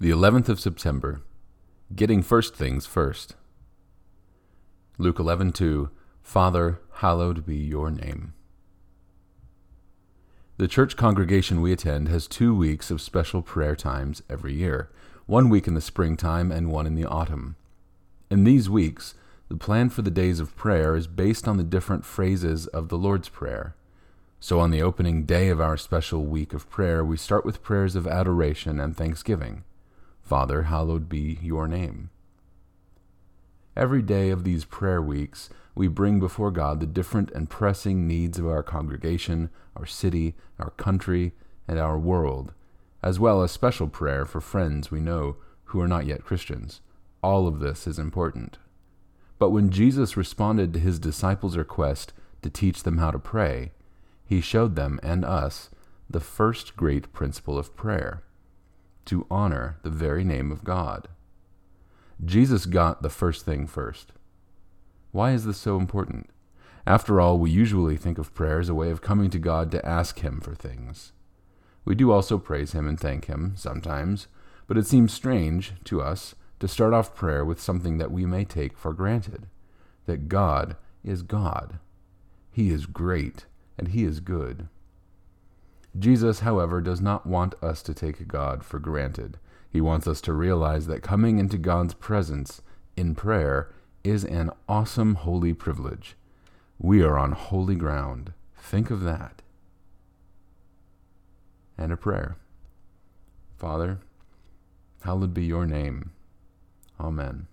The 11th of September. Getting first things first. Luke 11:2 Father, hallowed be your name. The church congregation we attend has two weeks of special prayer times every year, one week in the springtime and one in the autumn. In these weeks, the plan for the days of prayer is based on the different phrases of the Lord's Prayer. So on the opening day of our special week of prayer, we start with prayers of adoration and thanksgiving. Father, hallowed be your name. Every day of these prayer weeks, we bring before God the different and pressing needs of our congregation, our city, our country, and our world, as well as special prayer for friends we know who are not yet Christians. All of this is important. But when Jesus responded to his disciples' request to teach them how to pray, he showed them and us the first great principle of prayer to honor the very name of God. Jesus got the first thing first. Why is this so important? After all, we usually think of prayer as a way of coming to God to ask Him for things. We do also praise Him and thank Him sometimes, but it seems strange to us to start off prayer with something that we may take for granted that God is God. He is great and He is good. Jesus, however, does not want us to take God for granted. He wants us to realize that coming into God's presence in prayer is an awesome holy privilege. We are on holy ground. Think of that. And a prayer. Father, hallowed be your name. Amen.